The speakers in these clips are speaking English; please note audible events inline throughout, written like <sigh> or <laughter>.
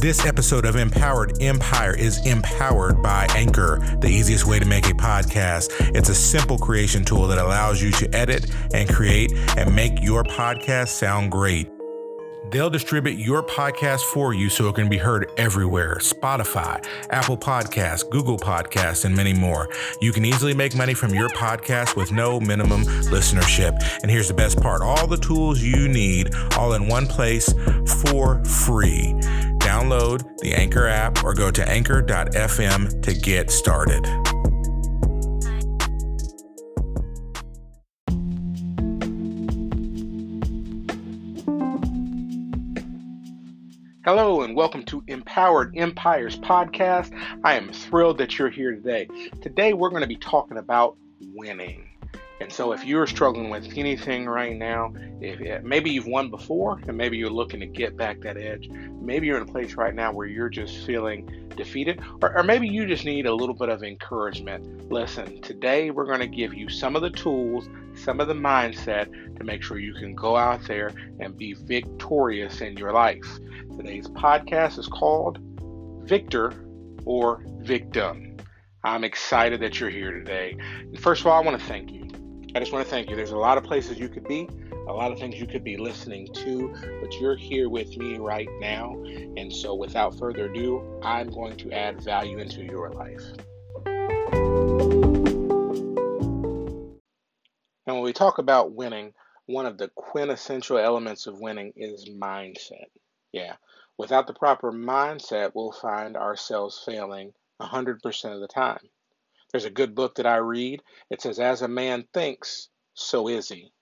This episode of Empowered Empire is empowered by Anchor, the easiest way to make a podcast. It's a simple creation tool that allows you to edit and create and make your podcast sound great. They'll distribute your podcast for you so it can be heard everywhere Spotify, Apple Podcasts, Google Podcasts, and many more. You can easily make money from your podcast with no minimum listenership. And here's the best part all the tools you need all in one place for free. Download the Anchor app or go to anchor.fm to get started. Hello and welcome to Empowered Empires podcast. I am thrilled that you're here today. Today we're going to be talking about winning. And so, if you're struggling with anything right now, if maybe you've won before, and maybe you're looking to get back that edge, maybe you're in a place right now where you're just feeling defeated, or, or maybe you just need a little bit of encouragement. Listen, today we're going to give you some of the tools, some of the mindset to make sure you can go out there and be victorious in your life. Today's podcast is called Victor or Victim. I'm excited that you're here today. First of all, I want to thank you. I just want to thank you. There's a lot of places you could be, a lot of things you could be listening to, but you're here with me right now. And so, without further ado, I'm going to add value into your life. And when we talk about winning, one of the quintessential elements of winning is mindset. Yeah. Without the proper mindset, we'll find ourselves failing 100% of the time. There's a good book that I read. It says, As a man thinks, so is he.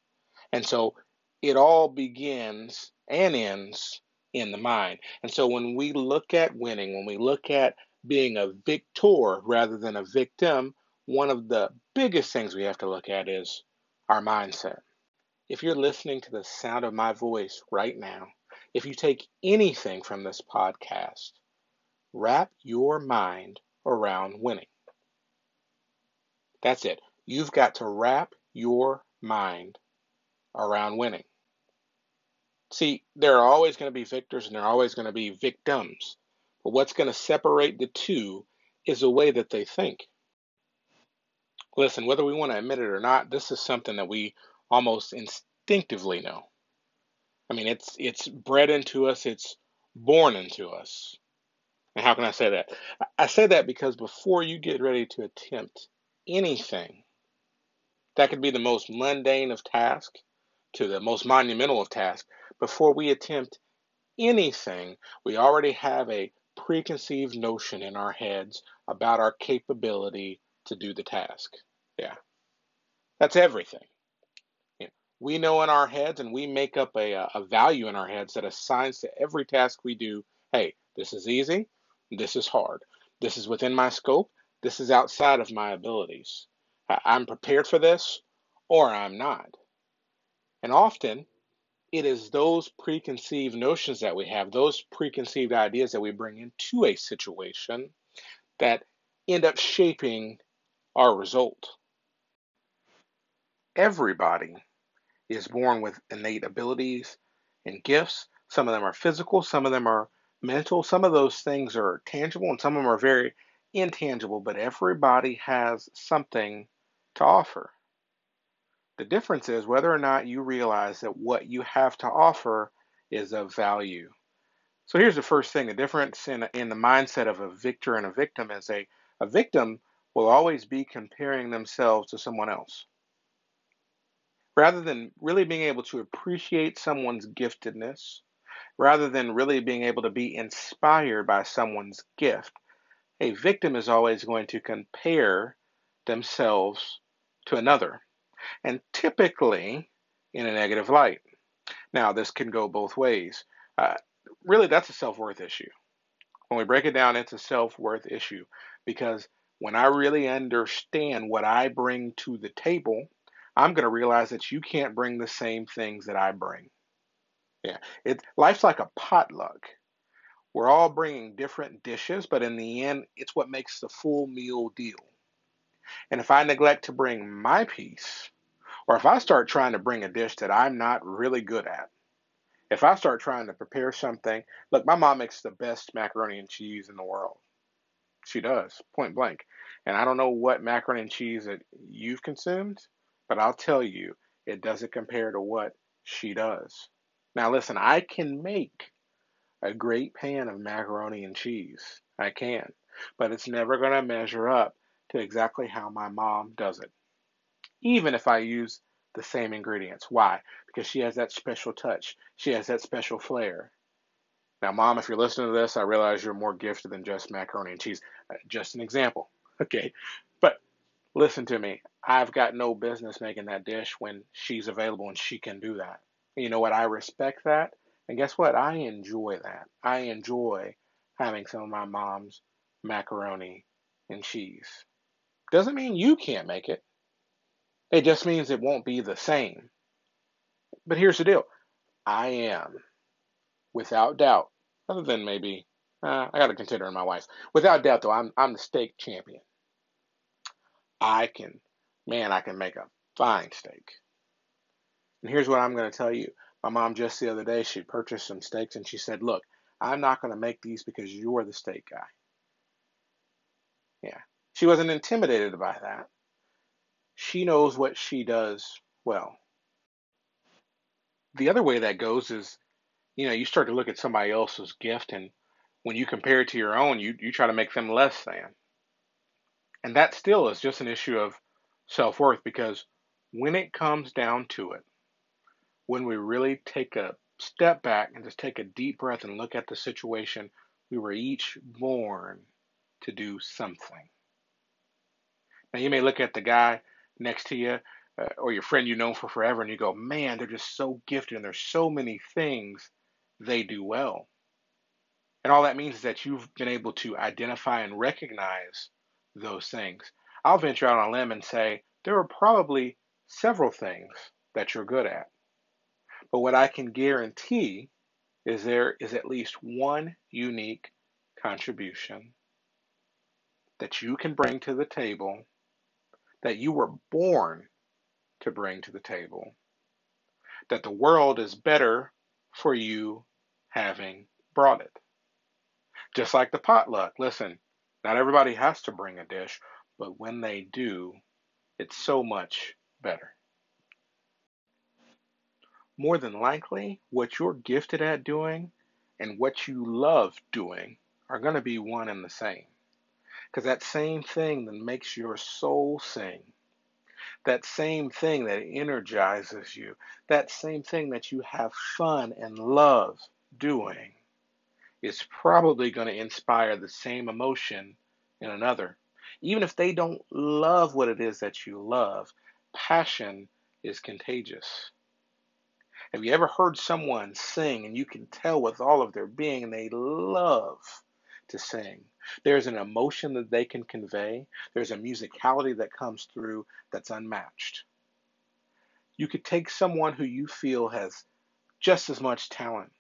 And so it all begins and ends in the mind. And so when we look at winning, when we look at being a victor rather than a victim, one of the biggest things we have to look at is our mindset. If you're listening to the sound of my voice right now, if you take anything from this podcast, wrap your mind around winning. That's it. You've got to wrap your mind around winning. See, there are always going to be victors and there are always going to be victims. But what's going to separate the two is the way that they think. Listen, whether we want to admit it or not, this is something that we almost instinctively know. I mean, it's it's bred into us, it's born into us. And how can I say that? I say that because before you get ready to attempt anything. That could be the most mundane of tasks to the most monumental of tasks. Before we attempt anything, we already have a preconceived notion in our heads about our capability to do the task. Yeah. That's everything. we know in our heads and we make up a, uh, a value in our heads that assigns to every task we do hey, this is easy, this is hard, this is within my scope, this is outside of my abilities. I'm prepared for this or I'm not. And often, it is those preconceived notions that we have, those preconceived ideas that we bring into a situation that end up shaping our result. Everybody is born with innate abilities and gifts. Some of them are physical, some of them are mental, some of those things are tangible, and some of them are very intangible, but everybody has something to offer. The difference is whether or not you realize that what you have to offer is of value. So here's the first thing the difference in, in the mindset of a victor and a victim is a, a victim will always be comparing themselves to someone else. Rather than really being able to appreciate someone's giftedness, rather than really being able to be inspired by someone's gift, a victim is always going to compare themselves to another, and typically in a negative light. Now, this can go both ways. Uh, really, that's a self worth issue. When we break it down, it's a self worth issue because when I really understand what I bring to the table, I'm going to realize that you can't bring the same things that I bring. Yeah, it life's like a potluck. We're all bringing different dishes, but in the end, it's what makes the full meal deal. And if I neglect to bring my piece, or if I start trying to bring a dish that I'm not really good at, If I start trying to prepare something, look, my mom makes the best macaroni and cheese in the world. She does, point blank. And I don't know what macaroni and cheese that you've consumed, but I'll tell you, it doesn't compare to what she does. Now, listen, I can make a great pan of macaroni and cheese. I can. But it's never going to measure up to exactly how my mom does it, even if I use the same ingredients. Why? Because she has that special touch, she has that special flair. Now, mom, if you're listening to this, I realize you're more gifted than just macaroni and cheese. Uh, just an example. <laughs> Okay. But listen to me. I've got no business making that dish when she's available and she can do that. You know what? I respect that. And guess what? I enjoy that. I enjoy having some of my mom's macaroni and cheese. Doesn't mean you can't make it. It just means it won't be the same. But here's the deal I am, without doubt, other than maybe, uh, I got to consider my wife. Without doubt, though, I'm, I'm the steak champion. I can, man, I can make a fine steak. And here's what I'm going to tell you. My mom just the other day, she purchased some steaks and she said, Look, I'm not going to make these because you're the steak guy. Yeah. She wasn't intimidated by that. She knows what she does well. The other way that goes is, you know, you start to look at somebody else's gift, and when you compare it to your own, you, you try to make them less than. And that still is just an issue of self worth because when it comes down to it, when we really take a step back and just take a deep breath and look at the situation, we were each born to do something. Now, you may look at the guy next to you uh, or your friend you've known for forever and you go, man, they're just so gifted and there's so many things they do well. And all that means is that you've been able to identify and recognize those things. I'll venture out on a limb and say there are probably several things that you're good at. But what I can guarantee is there is at least one unique contribution that you can bring to the table that you were born to bring to the table, that the world is better for you having brought it. Just like the potluck. Listen, not everybody has to bring a dish, but when they do, it's so much better. More than likely, what you're gifted at doing and what you love doing are going to be one and the same. Because that same thing that makes your soul sing, that same thing that energizes you, that same thing that you have fun and love doing, is probably going to inspire the same emotion in another. Even if they don't love what it is that you love, passion is contagious. Have you ever heard someone sing and you can tell with all of their being and they love to sing? There's an emotion that they can convey. There's a musicality that comes through that's unmatched. You could take someone who you feel has just as much talent,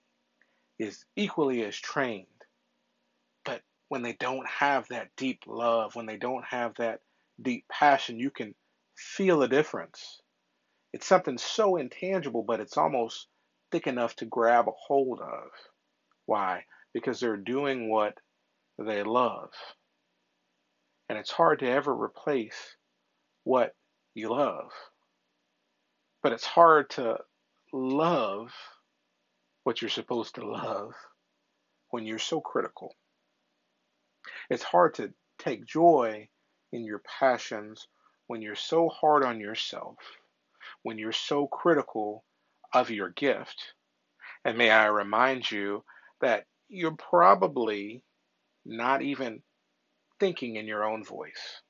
is equally as trained, but when they don't have that deep love, when they don't have that deep passion, you can feel the difference. It's something so intangible, but it's almost thick enough to grab a hold of. Why? Because they're doing what they love. And it's hard to ever replace what you love. But it's hard to love what you're supposed to love when you're so critical. It's hard to take joy in your passions when you're so hard on yourself, when you're so critical of your gift. And may I remind you that you're probably not even thinking in your own voice.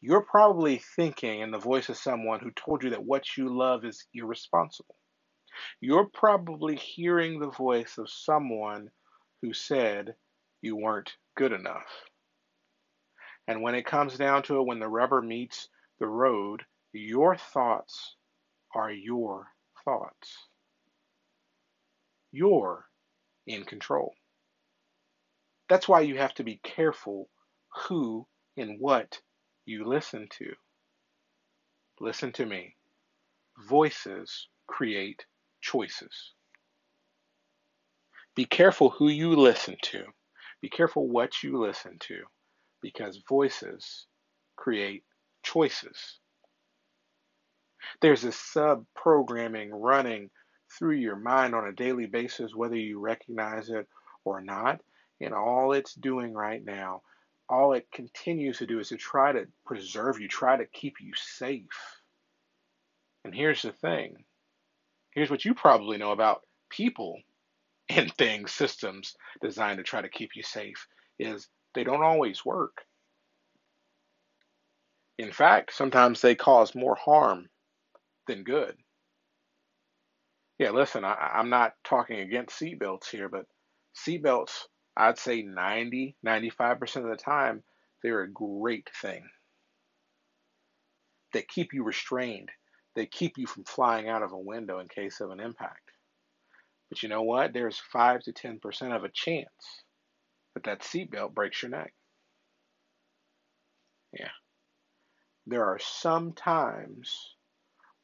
You're probably thinking in the voice of someone who told you that what you love is irresponsible. You're probably hearing the voice of someone who said you weren't good enough. And when it comes down to it, when the rubber meets the road, your thoughts are your thoughts. You're in control. That's why you have to be careful who and what you listen to. Listen to me. Voices create choices. Be careful who you listen to. Be careful what you listen to because voices create choices. There's a sub programming running through your mind on a daily basis, whether you recognize it or not. And all it's doing right now, all it continues to do is to try to preserve you, try to keep you safe. And here's the thing here's what you probably know about people and things, systems designed to try to keep you safe, is they don't always work. In fact, sometimes they cause more harm than good. Yeah, listen, I, I'm not talking against seatbelts here, but seatbelts, I'd say 90, 95% of the time, they're a great thing. They keep you restrained. They keep you from flying out of a window in case of an impact. But you know what? There's 5 to 10% of a chance that that seatbelt breaks your neck. Yeah. There are some times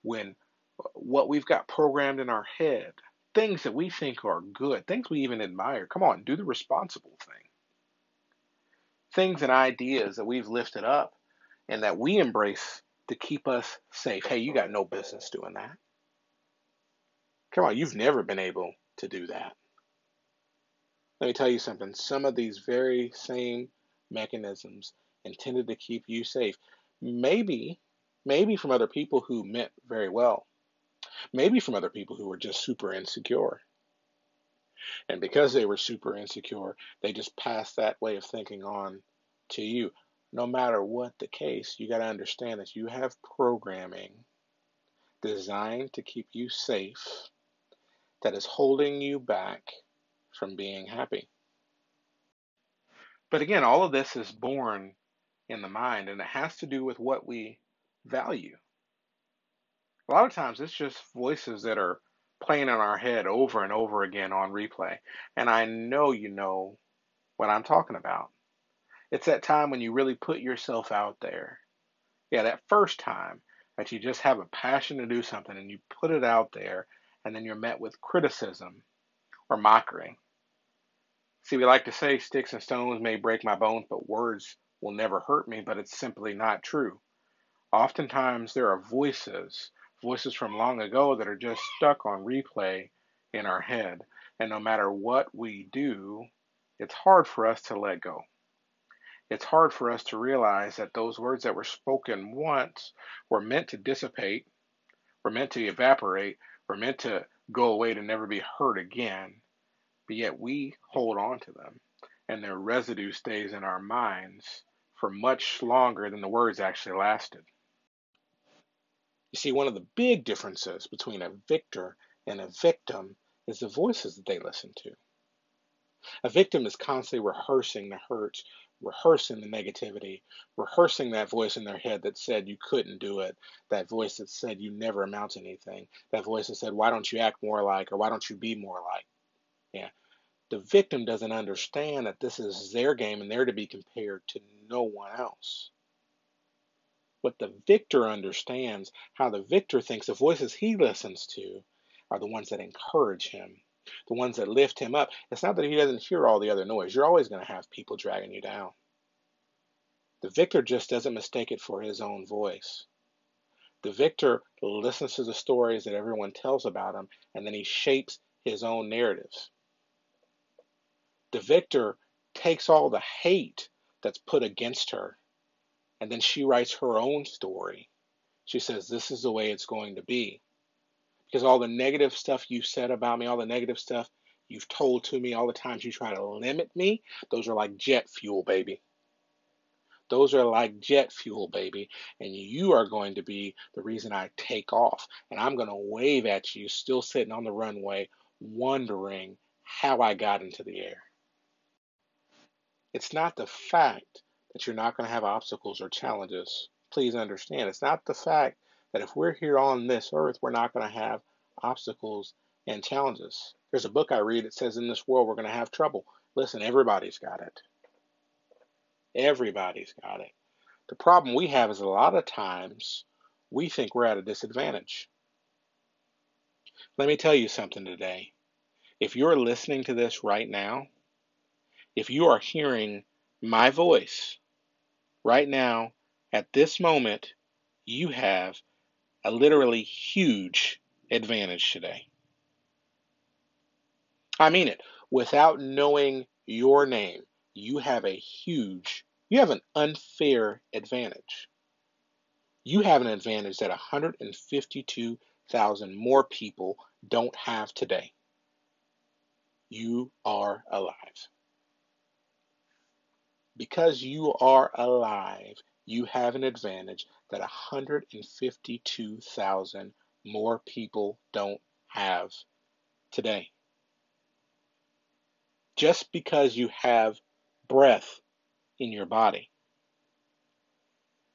when uh, what we've got programmed in our head, things that we think are good, things we even admire. Come on, do the responsible thing. Things and ideas that we've lifted up and that we embrace to keep us safe. Hey, you got no business doing that. Come on, you've never been able to do that. Let me tell you something. Some of these very same mechanisms intended to keep you safe, maybe, maybe from other people who meant very well, maybe from other people who were just super insecure. And because they were super insecure, they just passed that way of thinking on to you. No matter what the case, you got to understand that you have programming designed to keep you safe that is holding you back from being happy. But again, all of this is born in the mind, and it has to do with what we value. A lot of times it's just voices that are playing in our head over and over again on replay. And I know you know what I'm talking about. It's that time when you really put yourself out there. Yeah, that first time that you just have a passion to do something and you put it out there and then you're met with criticism or mockery. See, we like to say sticks and stones may break my bones, but words will never hurt me, but it's simply not true. Oftentimes there are voices, voices from long ago that are just stuck on replay in our head. And no matter what we do, it's hard for us to let go. It's hard for us to realize that those words that were spoken once were meant to dissipate, were meant to evaporate, were meant to go away to never be heard again, but yet we hold on to them, and their residue stays in our minds for much longer than the words actually lasted. You see, one of the big differences between a victor and a victim is the voices that they listen to. A victim is constantly rehearsing the hurts, rehearsing the negativity, rehearsing that voice in their head that said you couldn't do it, that voice that said you never amount to anything, that voice that said, why don't you act more like, or why don't you be more like? Yeah. The victim doesn't understand that this is their game and they're to be compared to no one else. But the victor understands how the victor thinks the voices he listens to are the ones that encourage him the ones that lift him up. It's not that he doesn't hear all the other noise. You're always going to have people dragging you down. The victor just doesn't mistake it for his own voice. The victor listens to the stories that everyone tells about him, and then he shapes his own narratives. The victor takes all the hate that's put against her, and then she writes her own story. She says, This is the way it's going to be because all the negative stuff you said about me, all the negative stuff you've told to me, all the times you try to limit me, those are like jet fuel, baby. Those are like jet fuel, baby. And you are going to be the reason I take off. And I'm going to wave at you, still sitting on the runway, wondering how I got into the air. It's not the fact that you're not going to have obstacles or challenges. Please understand, it's not the fact that if we're here on this earth, we're not going to have obstacles and challenges. There's a book I read that says in this world we're going to have trouble. Listen, everybody's got it. Everybody's got it. The problem we have is a lot of times we think we're at a disadvantage. Let me tell you something today. if you're listening to this right now, if you are hearing my voice right now, at this moment, you have a literally huge advantage today. I mean it. Without knowing your name, you have a huge, you have an unfair advantage. You have an advantage that 152,000 more people don't have today. You are alive. Because you are alive, you have an advantage that 152,000 more people don't have today. Just because you have breath in your body.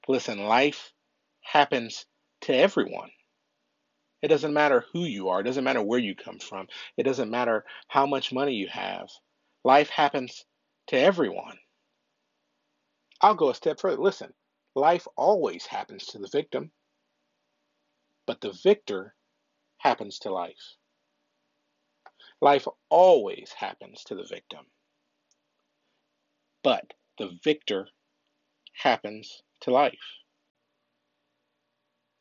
Listen, life happens to everyone. It doesn't matter who you are, it doesn't matter where you come from, it doesn't matter how much money you have. Life happens to everyone. I'll go a step further. Listen, life always happens to the victim, but the victor happens to life. Life always happens to the victim, but the victor happens to life.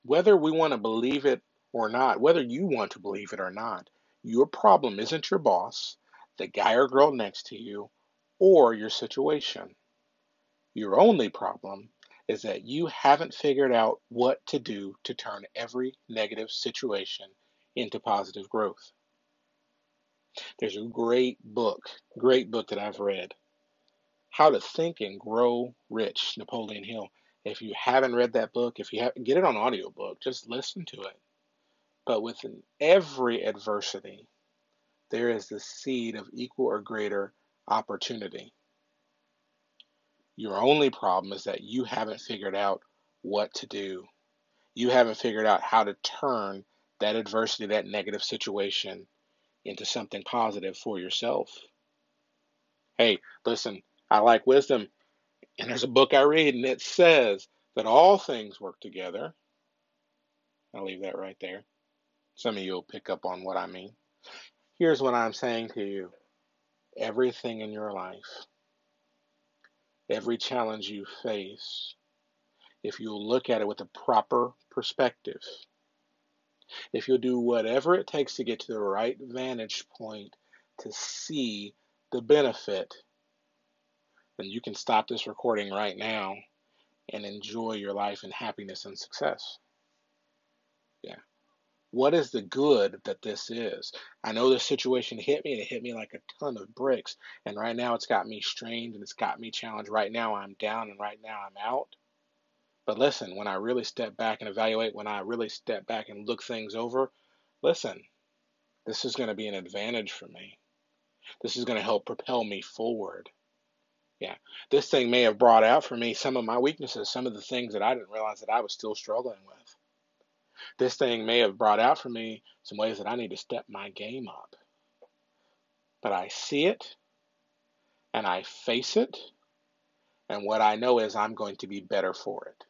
Whether we want to believe it or not, whether you want to believe it or not, your problem isn't your boss, the guy or girl next to you, or your situation. Your only problem is that you haven't figured out what to do to turn every negative situation into positive growth. There's a great book, great book that I've read, How to Think and Grow Rich, Napoleon Hill. If you haven't read that book, if you have, get it on audiobook, just listen to it. But within every adversity, there is the seed of equal or greater opportunity. Your only problem is that you haven't figured out what to do. You haven't figured out how to turn that adversity, that negative situation, into something positive for yourself. Hey, listen, I like wisdom, and there's a book I read, and it says that all things work together. I'll leave that right there. Some of you will pick up on what I mean. Here's what I'm saying to you everything in your life every challenge you face, if you'll look at it with a proper perspective, if you'll do whatever it takes to get to the right vantage point to see the benefit, then you can stop this recording right now and enjoy your life and happiness and success. Yeah. What is the good that this is? I know this situation hit me and it hit me like a ton of bricks. And right now it's got me strained and it's got me challenged. Right now I'm down and right now I'm out. But listen, when I really step back and evaluate, when I really step back and look things over, listen, this is going to be an advantage for me. This is going to help propel me forward. Yeah, this thing may have brought out for me some of my weaknesses, some of the things that I didn't realize that I was still struggling with this thing may have brought out for me some ways that I need to step my game up. But I see it and I face it, and what I know is I'm going to be better for it.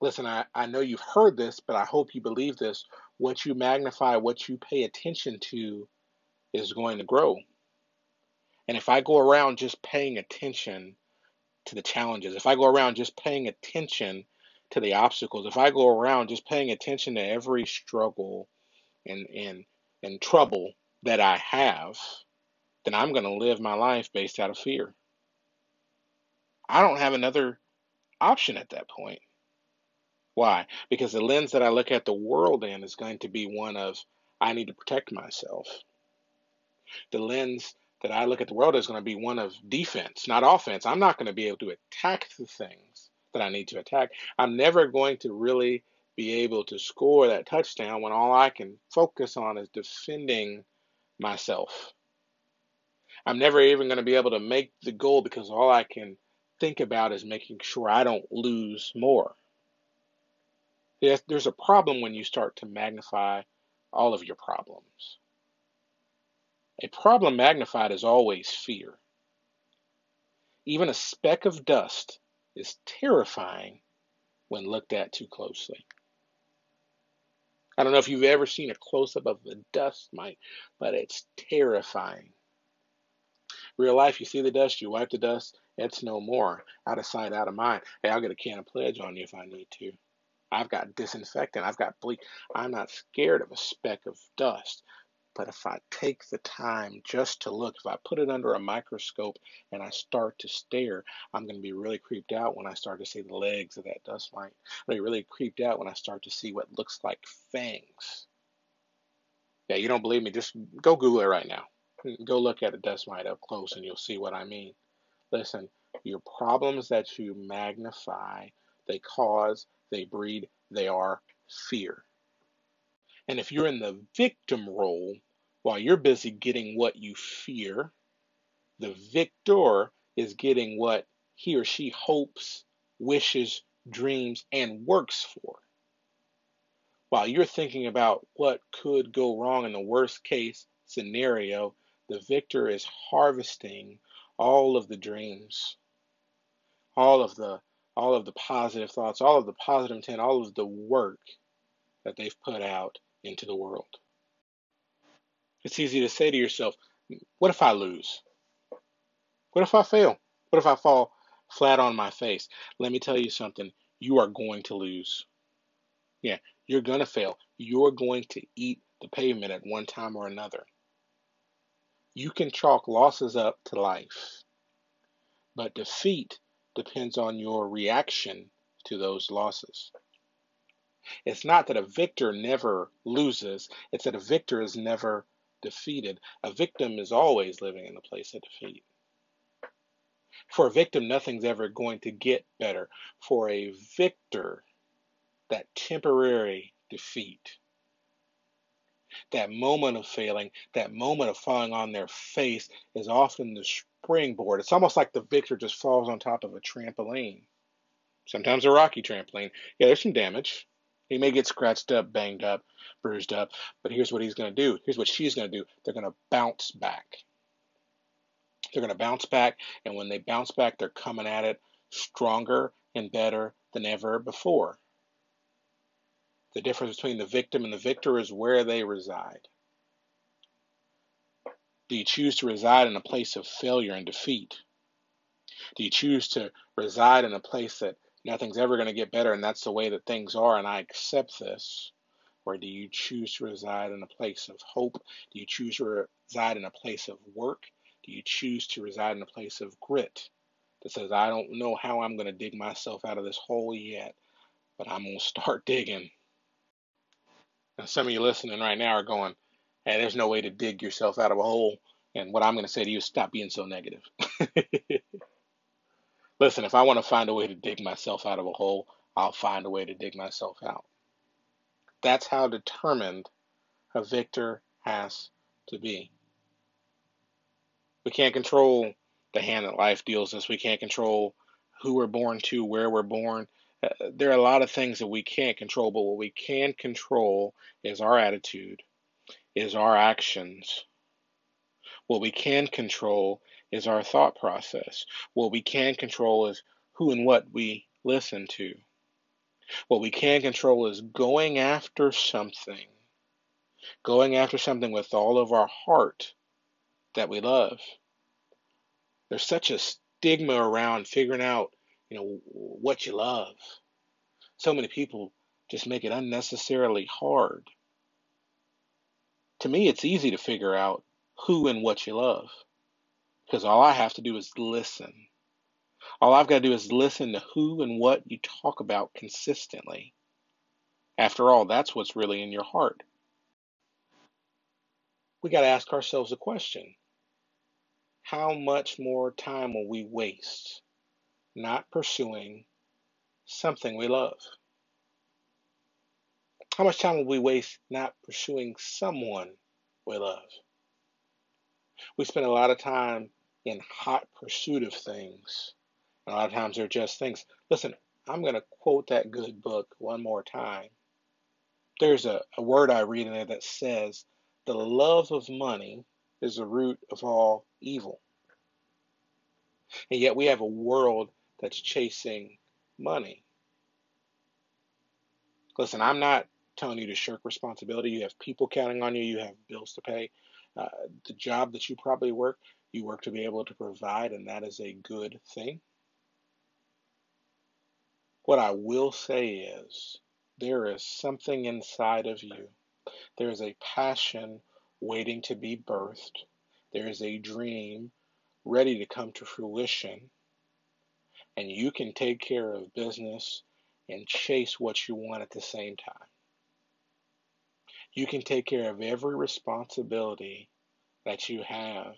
Listen, I, I know you've heard this, but I hope you believe this. What you magnify, what you pay attention to, is going to grow. And if I go around just paying attention to the challenges, if I go around just paying attention to the obstacles, if I go around just paying attention to every struggle and and and trouble that I have, then I'm going to live my life based out of fear. I don't have another option at that point. Why? Because the lens that I look at the world in is going to be one of I need to protect myself. The lens that I look at the world is going to be one of defense, not offense. I'm not going to be able to attack the things that I need to attack. I'm never going to really be able to score that touchdown when all I can focus on is defending myself. I'm never even going to be able to make the goal because all I can think about is making sure I don't lose more. There's a problem when you start to magnify all of your problems. A problem magnified is always fear. Even a speck of dust is terrifying when looked at too closely. I don't know if you've ever seen a close up of the dust mite, but it's terrifying. Real life, you see the dust, you wipe the dust, it's no more. Out of sight, out of mind. Hey, I'll get a can of pledge on you if I need to. I've got disinfectant, I've got bleach. I'm not scared of a speck of dust. But if I take the time just to look, if I put it under a microscope and I start to stare, I'm going to be really creeped out when I start to see the legs of that dust mite. To be really creeped out when I start to see what looks like fangs. Yeah, you don't believe me? Just go Google it right now. Go look at a dust mite up close and you'll see what I mean. Listen, your problems that you magnify, they cause, they breed, they are fear. And if you're in the victim role, while you're busy getting what you fear, the victor is getting what he or she hopes, wishes, dreams, and works for. While you're thinking about what could go wrong in the worst case scenario, the victor is harvesting all of the dreams, all of the all of the positive thoughts, all of the positive intent, all of the work that they've put out into the world. It's easy to say to yourself, what if I lose? What if I fail? What if I fall flat on my face? Let me tell you something. You are going to lose. Yeah, you're going to fail. You're going to eat the pavement at one time or another. You can chalk losses up to life, but defeat depends on your reaction to those losses. It's not that a victor never loses, it's that a victor is never defeated. A victim is always living in a place of defeat. For a victim, nothing's ever going to get better. For a victor, that temporary defeat that moment of failing, that moment of falling on their face is often the springboard. It's almost like the victor just falls on top of a trampoline. Sometimes a rocky trampoline. Yeah, there's some damage. He may get scratched up, banged up, bruised up, but here's what he's going to do. Here's what she's going to do. They're going to bounce back. They're going to bounce back, and when they bounce back, they're coming at it stronger and better than ever before. The difference between the victim and the victor is where they reside. Do you choose to reside in a place of failure and defeat? Do you choose to reside in a place that nothing's ever going to get better and that's the way that things are and I accept this? Or do you choose to reside in a place of hope? Do you choose to reside in a place of work? Do you choose to reside in a place of grit that says, I don't know how I'm going to dig myself out of this hole yet, but I'm going to start <laughs> digging? And some of you listening right now are going, hey, there's no way to dig yourself out of a hole. And what I'm going to say to you is stop being so negative. <laughs> Listen, if I want to find a way to dig myself out of a hole, I'll find a way to dig myself out. That's how determined a victor has to be. We can't control the hand that life deals us. We can't control who we're born to, where we're born. Uh, there are a lot of things that we can't control, but what we can control is our attitude, is our actions. What we can control is our thought process. What we can control is who and what we listen to. What we can control is going after something, going after something with all of our heart that we love. There's such a stigma around figuring out you know, what you love. So many people just make it unnecessarily hard. To me, it's easy to figure out who and what you love because all I have to do is listen. All I've got to do is listen to who and what you talk about consistently. After all, that's what's really in your heart. We got to ask ourselves a question How much more time will we waste not pursuing something we love? How much time will we waste not pursuing someone we love? We spend a lot of time in hot pursuit of things. And A lot of times they're just things. Listen, I'm going to quote that good book one more time. There's a, a word I read in there that says, The love of money is the root of all evil. And yet we have a world that's chasing money. Listen, I'm not telling you to shirk responsibility. You have people counting on you. You have bills to pay. Uh, the job that you probably work, you work to be able to provide, and that is a good thing. What I will say is there is something inside of you. There is a passion waiting to be birthed. There is a dream ready to come to fruition. And you can take care of business and chase what you want at the same time. You can take care of every responsibility that you have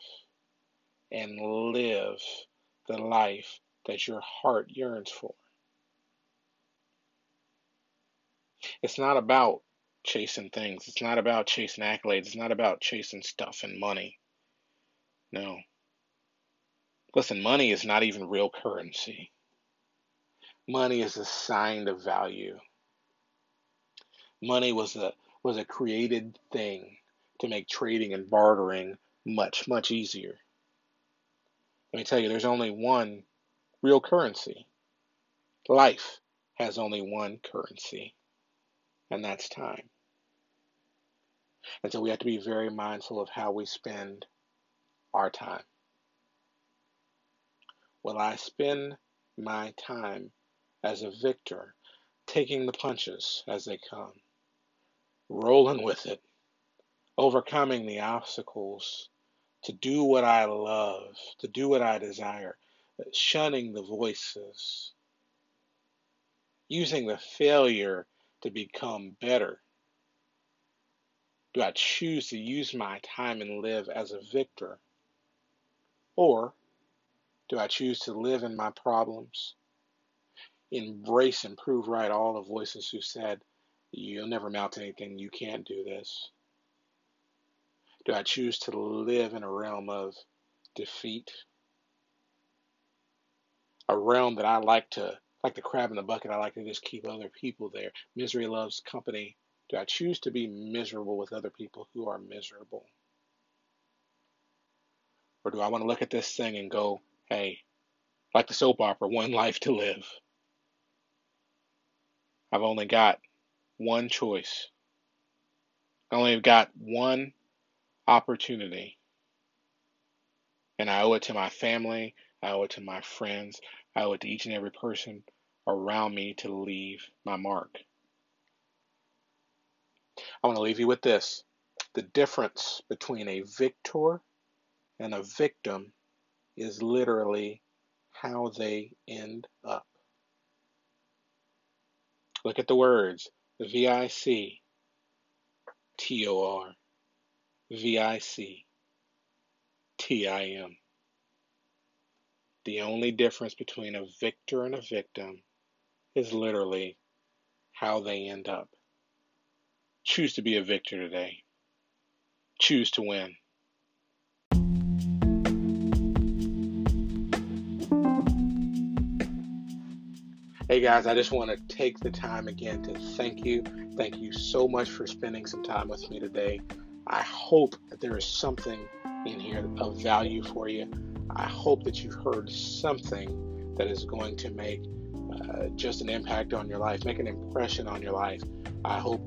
and live the life that your heart yearns for. It's not about chasing things. It's not about chasing accolades. It's not about chasing stuff and money. No. Listen, money is not even real currency. Money is assigned a value. Money was a was a created thing to make trading and bartering much, much easier. Let me tell you, there's only one real currency. Life has only one currency, and that's time. And so we have to be very mindful of how we spend our time. Will I spend my time as a victor, taking the punches as they come, rolling with it, overcoming the obstacles to do what I love, to do what I desire, shunning the voices, using the failure to become better. Do I choose to use my time and live as a victor? Or do I choose to live in my problems, embrace and prove right all the voices who said, You'll never mount anything, you can't do this? Do I choose to live in a realm of defeat? A realm that I like to, like the crab in the bucket, I like to just keep other people there. Misery loves company. Do I choose to be miserable with other people who are miserable? Or do I want to look at this thing and go, hey, like the soap opera, <laughs> one life to live? I've only got one choice. I only have got one opportunity. And I owe it to my family, I owe it to my friends, I owe it to each and every person around me to leave my mark. I want to leave you with this. The difference between a victor and a victim is literally how they end up. Look at the words V I C T O R, V I C T I M. The only difference between a victor and a victim is literally how they end up. Choose to be a victor today. Choose to win. Hey guys, I just want to take the time again to thank you. Thank you so much for spending some time with me today. I hope that there is something in here of value for you. I hope that you've heard something that is going to make uh, just an impact on your life, make an impression on your life. I hope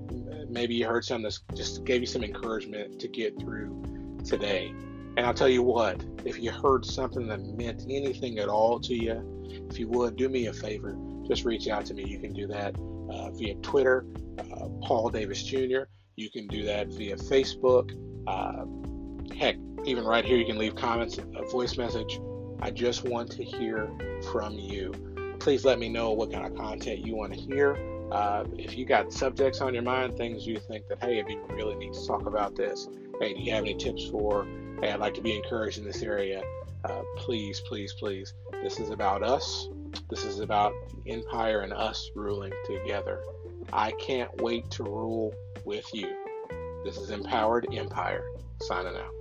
maybe you heard something that just gave you some encouragement to get through today. And I'll tell you what, if you heard something that meant anything at all to you, if you would do me a favor, just reach out to me. You can do that uh, via Twitter, uh, Paul Davis Jr. You can do that via Facebook. Uh, heck, even right here, you can leave comments, a voice message. I just want to hear from you. Please let me know what kind of content you want to hear. Uh, if you got subjects on your mind, things you think that, hey, if you really need to talk about this, hey, do you have any tips for, hey, I'd like to be encouraged in this area, uh, please, please, please. This is about us. This is about the empire and us ruling together. I can't wait to rule with you. This is Empowered Empire, signing out.